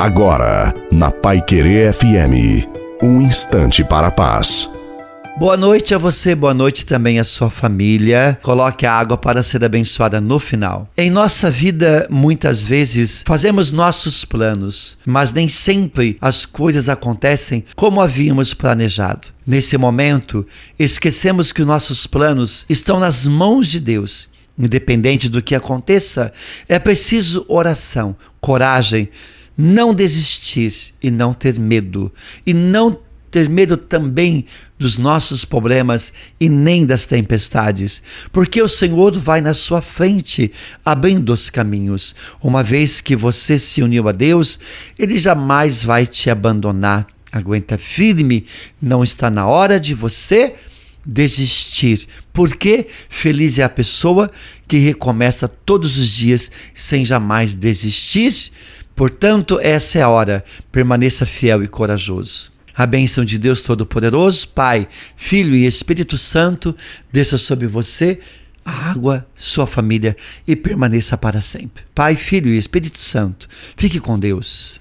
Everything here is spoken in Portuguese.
Agora, na Pai Querer FM, um instante para a paz. Boa noite a você, boa noite também à sua família. Coloque a água para ser abençoada no final. Em nossa vida, muitas vezes, fazemos nossos planos, mas nem sempre as coisas acontecem como havíamos planejado. Nesse momento, esquecemos que nossos planos estão nas mãos de Deus. Independente do que aconteça, é preciso oração, coragem, não desistir e não ter medo, e não ter medo também dos nossos problemas e nem das tempestades, porque o Senhor vai na sua frente, abrindo os caminhos. Uma vez que você se uniu a Deus, Ele jamais vai te abandonar. Aguenta firme, não está na hora de você desistir. Porque feliz é a pessoa que recomeça todos os dias sem jamais desistir. Portanto, essa é a hora. Permaneça fiel e corajoso. A bênção de Deus Todo-Poderoso, Pai, Filho e Espírito Santo, desça sobre você, a água, sua família e permaneça para sempre. Pai, Filho e Espírito Santo, fique com Deus.